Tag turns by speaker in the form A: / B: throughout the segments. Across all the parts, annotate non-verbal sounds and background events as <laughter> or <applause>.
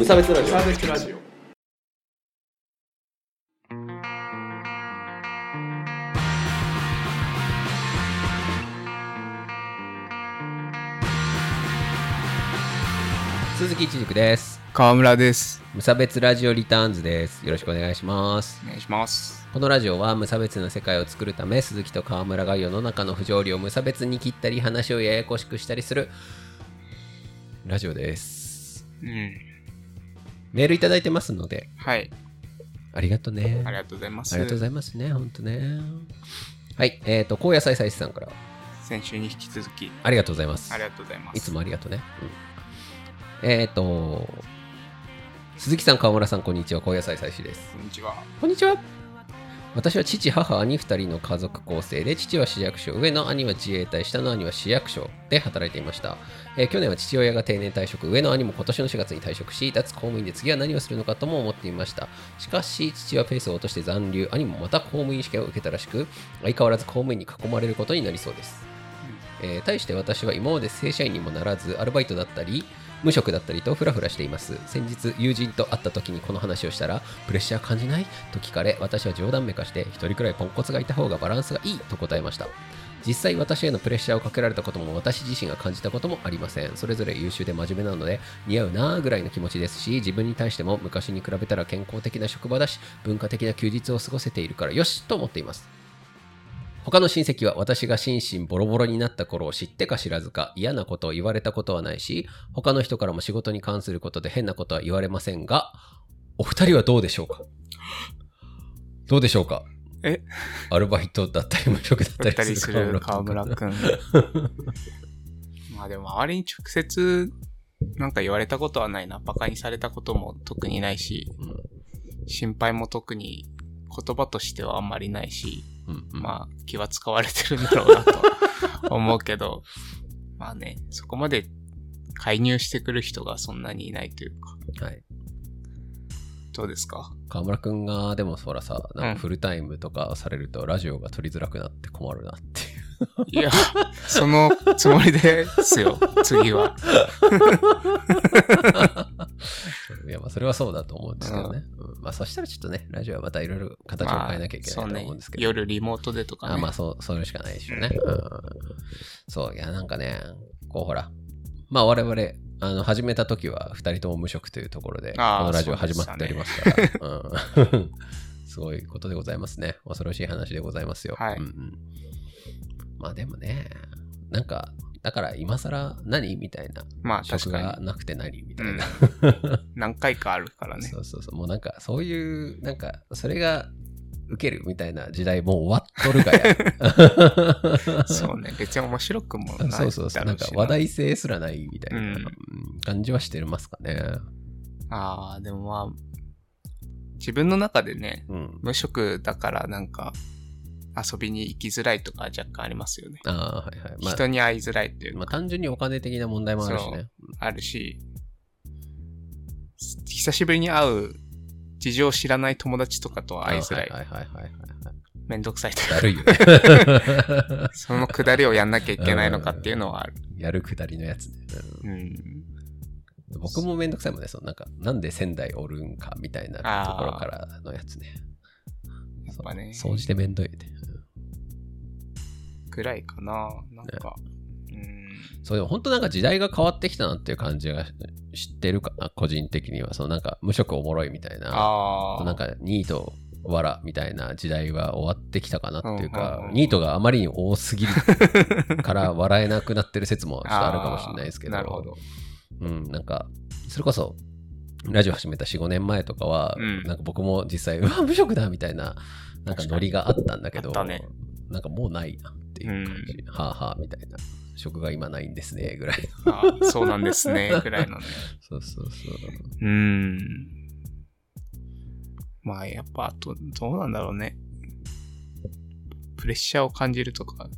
A: 無差別ラジオ。
B: サーベスラジオ。
A: 鈴木一軸です。
B: 川村です。
A: 無差別ラジオリターンズです。よろしくお願いします。
B: お願いします。
A: このラジオは無差別な世界を作るため鈴木と川村が世の中の不条理を無差別に切ったり話をややこしくしたりするラジオです。
B: うん
A: メールいただいてますので
B: はい
A: ありがとうね
B: ありがとうございます
A: ありがとうございますね、本当ね。はい、えっ、と、高野菜菜師さんから、
B: 先週に引き続き
A: ありがとうございます。
B: ありがとうございます
A: いつもありがとうね。うんえっ、と、鈴木さん、川村さん、こんにちは、高野菜菜師です。
B: こんにちは
A: こんにちは。私は父、母、兄2人の家族構成で、父は市役所、上の兄は自衛隊、下の兄は市役所で働いていました。えー去年は父親が定年退職、上の兄も今年の4月に退職し、脱公務員で次は何をするのかとも思っていました。しかし、父はペースを落として残留、兄もまた公務員試験を受けたらしく、相変わらず公務員に囲まれることになりそうです。えー対して私は今まで正社員にもならず、アルバイトだったり、無職だったりとフラフラしています。先日、友人と会った時にこの話をしたら、プレッシャー感じない？と聞かれ、私は冗談めかして、一人くらいポンコツがいた方がバランスがいいと答えました。実際私へのプレッシャーをかけられたことも私自身が感じたこともありません。それぞれ優秀で真面目なので似合うなーぐらいの気持ちですし、自分に対しても昔に比べたら健康的な職場だし、文化的な休日を過ごせているからよしと思っています。他の親戚は私が心身ボロボロになった頃を知ってか知らずか嫌なことを言われたことはないし、他の人からも仕事に関することで変なことは言われませんが、お二人はどうでしょうか？どうでしょうか？
B: え？
A: アルバイトだったり無職だった
B: りす
A: る
B: る川村くん。<laughs> まあでも周りに直接なんか言われたことはないな。バカにされたことも特にないし心配も特に言葉としてはあんまりないしまあ気は使われてるんだろうなと思うけど、<laughs> まあね、そこまで介入してくる人がそんなにいないというか、
A: はい。
B: どうですか？
A: 河村くんが、でもそらさ、なん
B: うん
A: かフルタイムとかされると、ラジオが取りづらくなって困るなっていう。
B: いや、そのつもりですよ、次は。<laughs>
A: いや、まあ、それはそうだと思うんですけどね。うんまあ、そしたらちょっとね、ラジオはまたいろいろ形を変えなきゃいけないと思うんですけど。
B: そうね、夜リモートでとかね。
A: あまあ、そう、それしかないでしょうね。うん。そう、いや、なんかね、こう、ほら、まあ、我々、あの、始めた時は、二人とも無職というところで、このラジオ始まっておりますから、うん。<laughs> すごいことでございますね。恐ろしい話でございますよ。
B: はい
A: うんうん。まあ、でもね、なんか、だから今更何？みたいな。
B: まあ
A: 職
B: 確かに。
A: がなくて何？みたいな。
B: 何回かあるからね。<laughs>
A: そうそうそう。もうなんか、そういう、なんか、それが受けるみたいな時代もう終わっとるかや。<laughs> <laughs>
B: そうね、別に面白くもない
A: そうそうそう。なんか話題性すらないみたいな、
B: うん
A: うん感じはしてますかね。
B: ああ、でもまあ、自分の中でね、
A: うん。
B: 無職だからなんか、遊びに行きづらいとか若干ありますよね。
A: ああ、はいはい。まあ、
B: 人に会いづらいっていうの
A: まあ、単純にお金的な問題もあるしね。
B: あるし、久しぶりに会う事情を知らない友達とかとは会いづらい。
A: はいはいはいはいはい。
B: めんどくさいとか
A: だるいよね。<laughs>
B: そのくだりをやんなきゃいけないのかっていうのはある。
A: やるくだりのやつね。うん
B: うん。
A: 僕もめんどくさいもんね。そのなんか、なんで仙台おるんかみたいなところからのやつね。
B: やっぱね、
A: 掃除でめんどいね。
B: くらいかな。なんか、うん。
A: そうでも本当なんか時代が変わってきたなっていう感じが知ってるかな、個人的には。そのなんか無職おもろいみたいな。なんかニート、わらみたいな時代は終わってきたかなっていうか
B: う、ん
A: ニートがあまりに多すぎるから <laughs> 笑えなくなってる説もちょっとあるかもしれないですけど、
B: なるほど。
A: うん、なんか、それこそ、ラジオ始めた4、5年前とかは、
B: うん
A: なんか僕も実際、うわ、無職だみたいな、なんかノリがあったんだけど、なんかもうないなっていう感じ、はあはあみたいな、職が今ないんですね、ぐらいの。
B: あーそうなんですね、<laughs> くらいのね。
A: そうそうそう。
B: うーん。まあ、やっぱ、あと、どうなんだろうね。プレッシャーを感じるとか、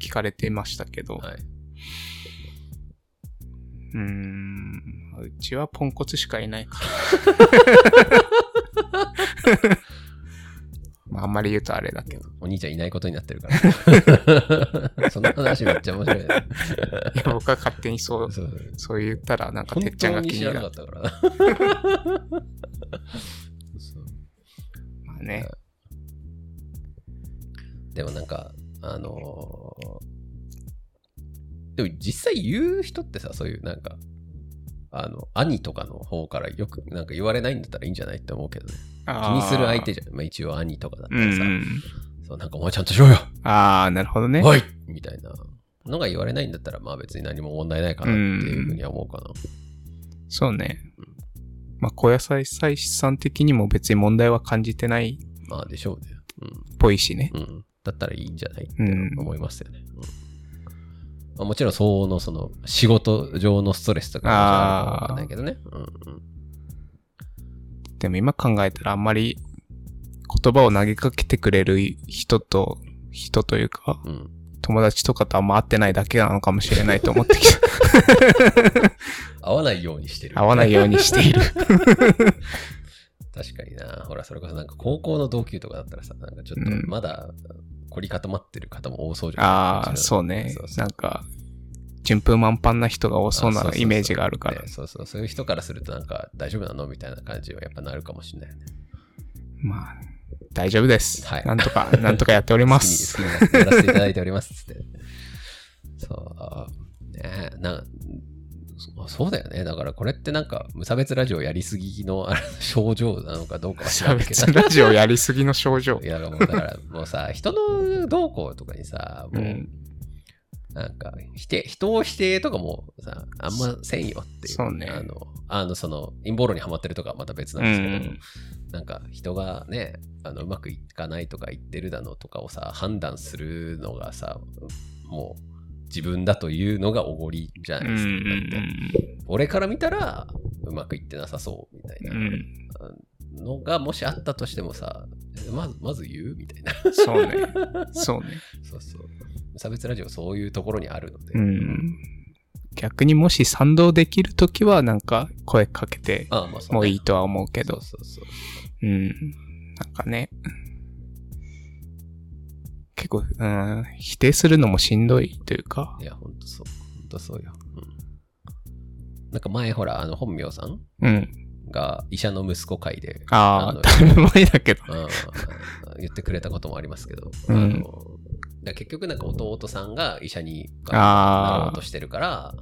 B: 聞かれてましたけど、
A: はい。
B: うーん、うちはポンコツしかいないから。<laughs> んまり言うとあれだけど。
A: お兄ちゃんいないことになってるから。<laughs> その話めっちゃ面白いね。<laughs>
B: いや、僕は勝手にそう、
A: そう
B: 言ったら、なんか、
A: 本
B: てっちゃんが気になる。
A: なかったから <laughs>
B: まあね。
A: でもなんか、あのーでも実際言う人ってさ、そういうなんか、あの、兄とかの方からよくなんか言われないんだったらいいんじゃないって思うけどね。気にする相手じゃん。まあ一応兄とかだったらさ、
B: うんうん。
A: そうなんかお前ちゃんとしろよ
B: ああ、なるほどね。
A: おいみたいなのが言われないんだったら、まあ別に何も問題ないかなっていうふうには思うかな。
B: そうね。まあ、小野菜菜師さん的にも別に問題は感じてないっ
A: まあでしょうね。
B: ぽいしね。
A: うん。うん。だったらいいんじゃないって
B: うん
A: 思いますよね。うんまあ、もちろん相応のその仕事上のストレスとかもあるかもわかんないけどね。うんうん
B: でも今考えたらあんまり言葉を投げかけてくれる人と、人というか、
A: うん。
B: 友達とかとあんま会ってないだけなのかもしれないと思ってきた。
A: 合わないようにしてる。
B: 会わないようにしている。
A: 確かにな。ほら、それこそなんか高校の同級とかだったらさ、なんかちょっと
B: うん
A: まだ凝り固まってる方も多そうじゃん。
B: ああ、そうね
A: そう。そう
B: なんか、順風満帆な人が多そうなイメージがあるから
A: ね。そうそう、そういう人からするとなんか大丈夫なの？みたいな感じはやっぱなるかもしれないよね。
B: まあ、大丈夫です。
A: はい
B: なんとか、なんとかやっております。<laughs>
A: 好きに、好きにやらせていただいております。つって。そう。ねえなそそうだよね。だからこれってなんか無差別ラジオやりすぎの症状なのかどうかは知ら
B: 差
A: んけど。
B: 別ラジオやりすぎの症状
A: い。や、もうだからもうさ、人の動向とかにさ、もう、
B: うん
A: なんか、否定、人を否定とかもさ、あんませんよっていう。
B: そうね
A: あの、あの、その、陰謀論にはまってるとかはまた別なんですけど、なんか人がね、あのうまくいかないとか言ってるだのとかをさ、判断するのがさ、もう自分だというのがおごりじゃないですか。俺から見たらうまくいってなさそうみたい
B: うん
A: なのがもしあったとしてもさ、まずまず言うみたいな。
B: そうね。<laughs> そうね。
A: そうそう。無差別ラジオそういうところにあるので。
B: うん。逆にもし賛同できるときは、なんか声かけてもういいとは思うけど、
A: そうそうそう。
B: うん。なんかね、結構、うん、否定するのもしんどいというか
A: い、や、ほんとそう。ほんとそうよ。うん。なんか前ほら、あの本名さん
B: うん。
A: が医者の息子会で、
B: ああ、
A: の
B: だいぶ前だけど。
A: うん言ってくれたこともありますけど、
B: うん
A: あの結局なんか弟さんが医者になろうと、してるから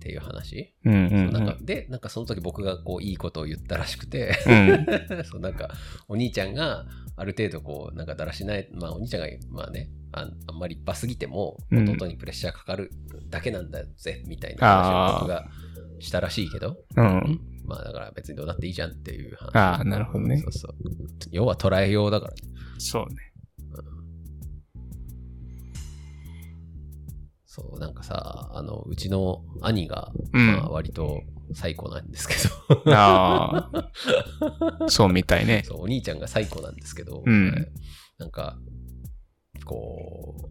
A: っていう話、
B: うんうん、うん。
A: なんかでなんかその時僕がこういいことを言ったらしくて
B: うん。<laughs>
A: そうなんかお兄ちゃんがある程度こうなんかだらしないまあお兄ちゃんがまあねあんあんまり立派すぎても
B: うん
A: 弟にプレッシャーかかるだけなんだぜみたいな話を僕がしたらしいけど
B: うん。
A: まあだから別にどうだっていいじゃんっていう話
B: ああ、なるほどね
A: そ。うそう要は捉えようだからね
B: そうね。
A: そう、なんかさ、あの、うちの兄が、
B: うん。
A: まあ、割と最高なんですけ
B: ああ、そうみたいね。
A: ど、。そう、お兄ちゃんが最高なんですけど、
B: うん。
A: はいなんか、こ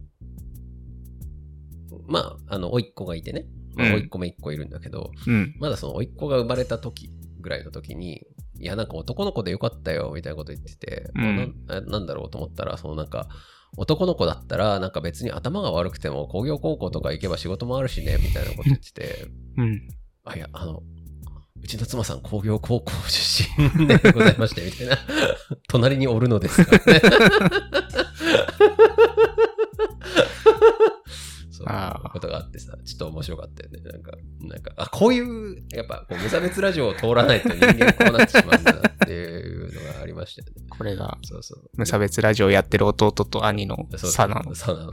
A: う、まあ、あの、甥っ子がいてね、まあ、
B: うん
A: 甥っ子め一個いるんだけど、
B: うん。
A: まだその甥っ子が生まれた時ぐらいの時に、いや、なんか男の子でよかったよ、みたいなこと言ってて、
B: うん。
A: ななんだろうと思ったら、そのなんか、男の子だったら、なんか別に頭が悪くても工業高校とか行けば仕事もあるしね、みたいなこと言ってて、
B: うん。
A: あ、いや、あの、うちの妻さん工業高校出身 <laughs> でございまして、みたいな。隣におるのですからね。<laughs> そう
B: あー
A: ことがあってさ、ちょっと面白かったよね。なんか、なんか、あ、こういう、やっぱ、こう無差別ラジオを通らないと人間こうなってしまうんだなっていうのがありましたよね。
B: これが、
A: そうそう。
B: 無差別ラジオやってる弟と兄の差なの。
A: そうなの。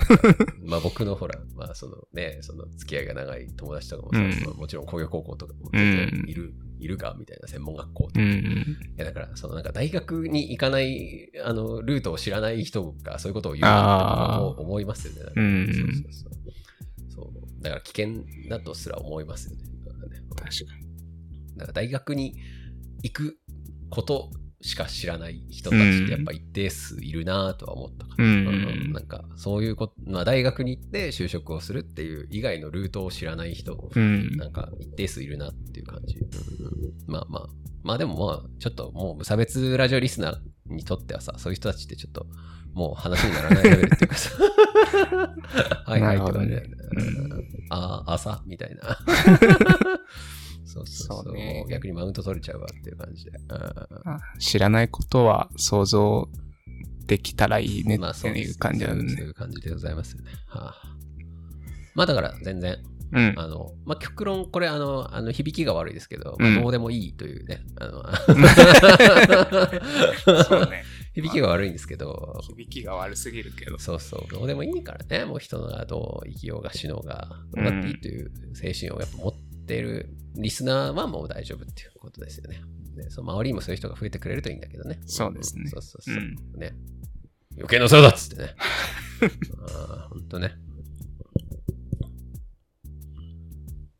A: まあ僕のほら、まあそのね、その付き合いが長い友達とかもさ、
B: うん
A: まあもちろん工業高校とかも全然いる、いるかみたいな専門学校とか。い
B: うん。
A: やだから、そのなんか大学に行かない、あの、ルートを知らない人がそういうことを言うなって思う思いますよね。だから
B: うん
A: そうそうそう。そう。だから危険だとすら思いますよね。ね
B: 確かに。
A: だから大学に行くことしか知らない人たちってやっぱ一定数いるなとは思ったかな。
B: うん
A: うんなんかそういうこと、まあ、大学に行って就職をするっていう以外のルートを知らない人、
B: うん。
A: なんか一定数いるなっていう感じ。うんまあまあ、まあでもまあ、ちょっともう無差別ラジオリスナーにとってはさ、そういう人たちってちょっと、もう話にならないレベルっていうかさ、<laughs> はいはいって感じだよねああ、朝みたいな。<laughs> そうそうそう
B: ね
A: 逆にマウント取れちゃうわっていう感じで。うん
B: あ知らないことは想像できたらいいね
A: まあ
B: っていう感じだよね。
A: そういう感じでございますよね。はあ、まあだから全然、
B: うん。
A: あの、まあ極論これあの、あの響きが悪いですけど、まあ
B: うん
A: どうでもいいというね。あの <laughs>
B: そうね。
A: 響きが悪いんですけど、
B: 響きが悪すぎるけど。
A: そうそう、どうでもいいからね、もう人がどう生きようが死のうが、どうだっていいという精神をやっぱ持っているリスナーはもう大丈夫っていうことですよね。ねその周りにもそういう人が増えてくれるといいんだけどね。
B: そうですね
A: そうそうそう。
B: うん
A: ね。余計なそうだっつってね。ああ、ほんとね。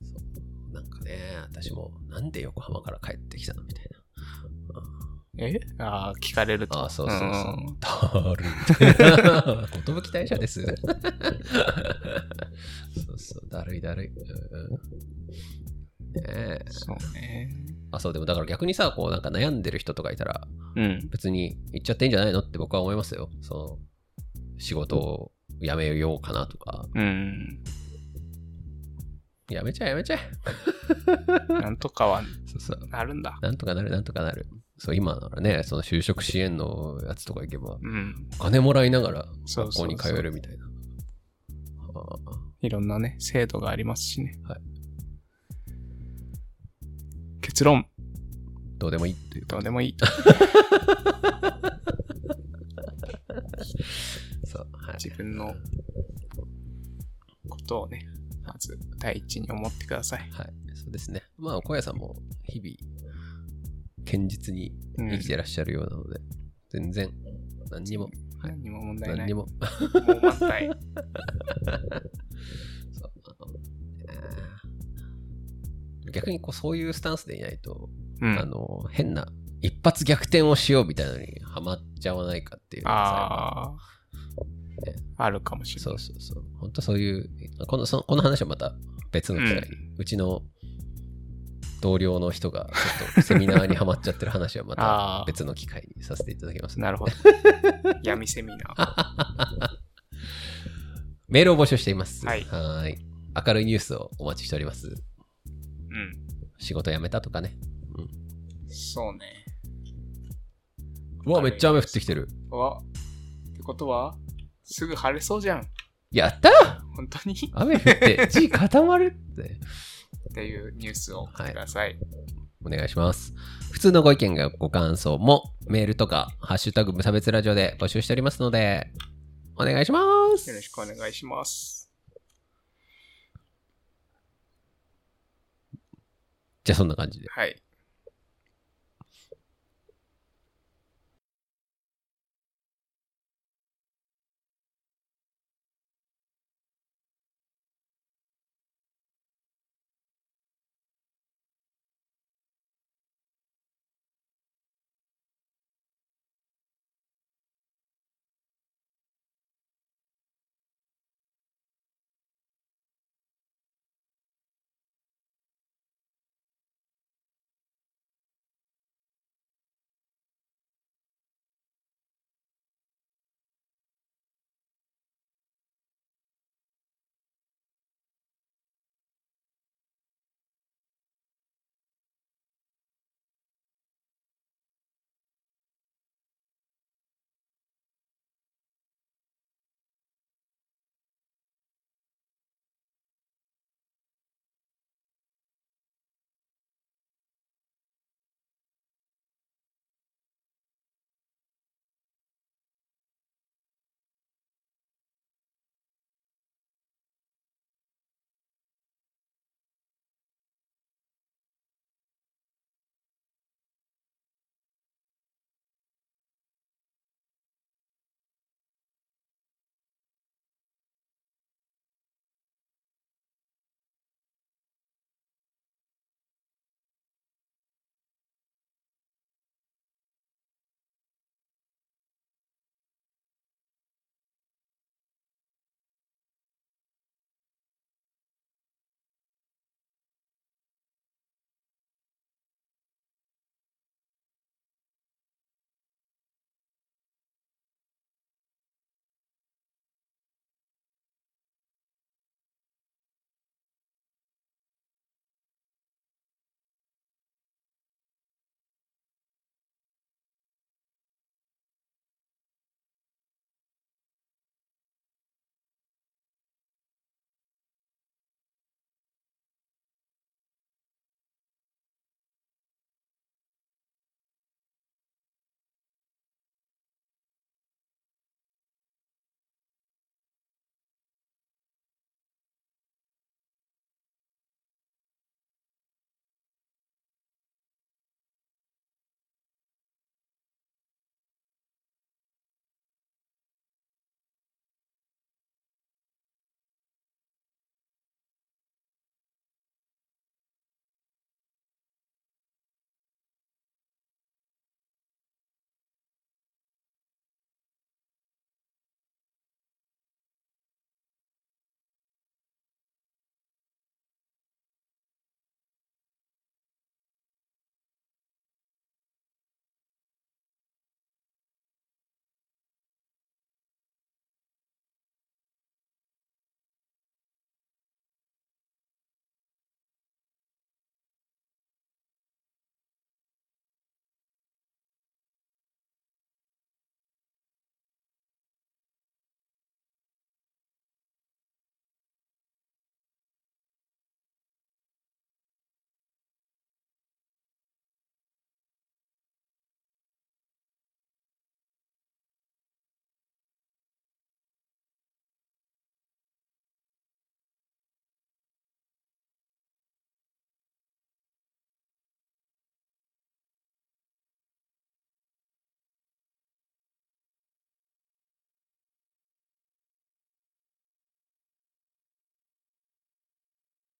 A: そうなんかね、私もなんで横浜から帰ってきたのみたいな。
B: え？ああ、聞かれると。
A: ああ、そうそうそう。
B: ん
A: だるい。こと大社です。そうそう、だるいだるい。うんねえ。
B: そうね。
A: あ、そう、でもだから逆にさ、こうなんか悩んでる人とかいたら、
B: うん。
A: 別に行っちゃっていいんじゃないのって僕は思いますよ。その、仕事を辞めようかなとか。
B: うん。
A: やめちゃえやめちゃえ。
B: なんとかは
A: そうそう。
B: なるんだ。
A: なんとかなる、なんとかなる。そう、今ならね、その就職支援のやつとか行けば、
B: うん。
A: お金もらいながら学校に通えるみたいな。
B: いろんなね、制度がありますしね。
A: はい
B: 結論、
A: どうでもいいというか。
B: どうでもいい。<laughs>
A: そう。はい。
B: 自分のことをね、まず第一に思ってください。
A: はい。そうですね。まあ、小屋さんも日々、堅実に
B: うん
A: 生きてらっしゃるようなので、全然、何にも、
B: 何にも問題ない。
A: 何にも。
B: もう満体。<laughs>
A: そうあのえー逆にこうそういうスタンスでいないと、
B: うん。
A: あの、変な、一発逆転をしようみたいなのにハマっちゃわないかっていうのが
B: ああ
A: ね。
B: あるかもしれ
A: そ
B: ない。
A: うそうそう。本当そういう、このそのこの話はまた別の機会に、うちの同僚の人がちょっとセミナーにハマっちゃってる話はまた別の機会にさせていただきます、
B: なるほど。<laughs> 闇セミナー。<laughs>
A: メールを募集しています。
B: はい
A: ーい明るいニュースをお待ちしております。
B: うん。
A: 仕事辞めたとかね。
B: そうね。
A: うわ、めっちゃ雨降ってきてる。
B: わ、ってことは、すぐ晴れそうじゃん。
A: やった
B: 本当に？っ
A: 雨降って地固まるって。<laughs>
B: ていうニュースを送ってください。
A: お願いします。普通のご意見がご感想もメールとか、ハッシュタグ無差別ラジオで募集しておりますので、お願いします。
B: よろしくお願いします。
A: じゃあそんな感じで。
B: はい。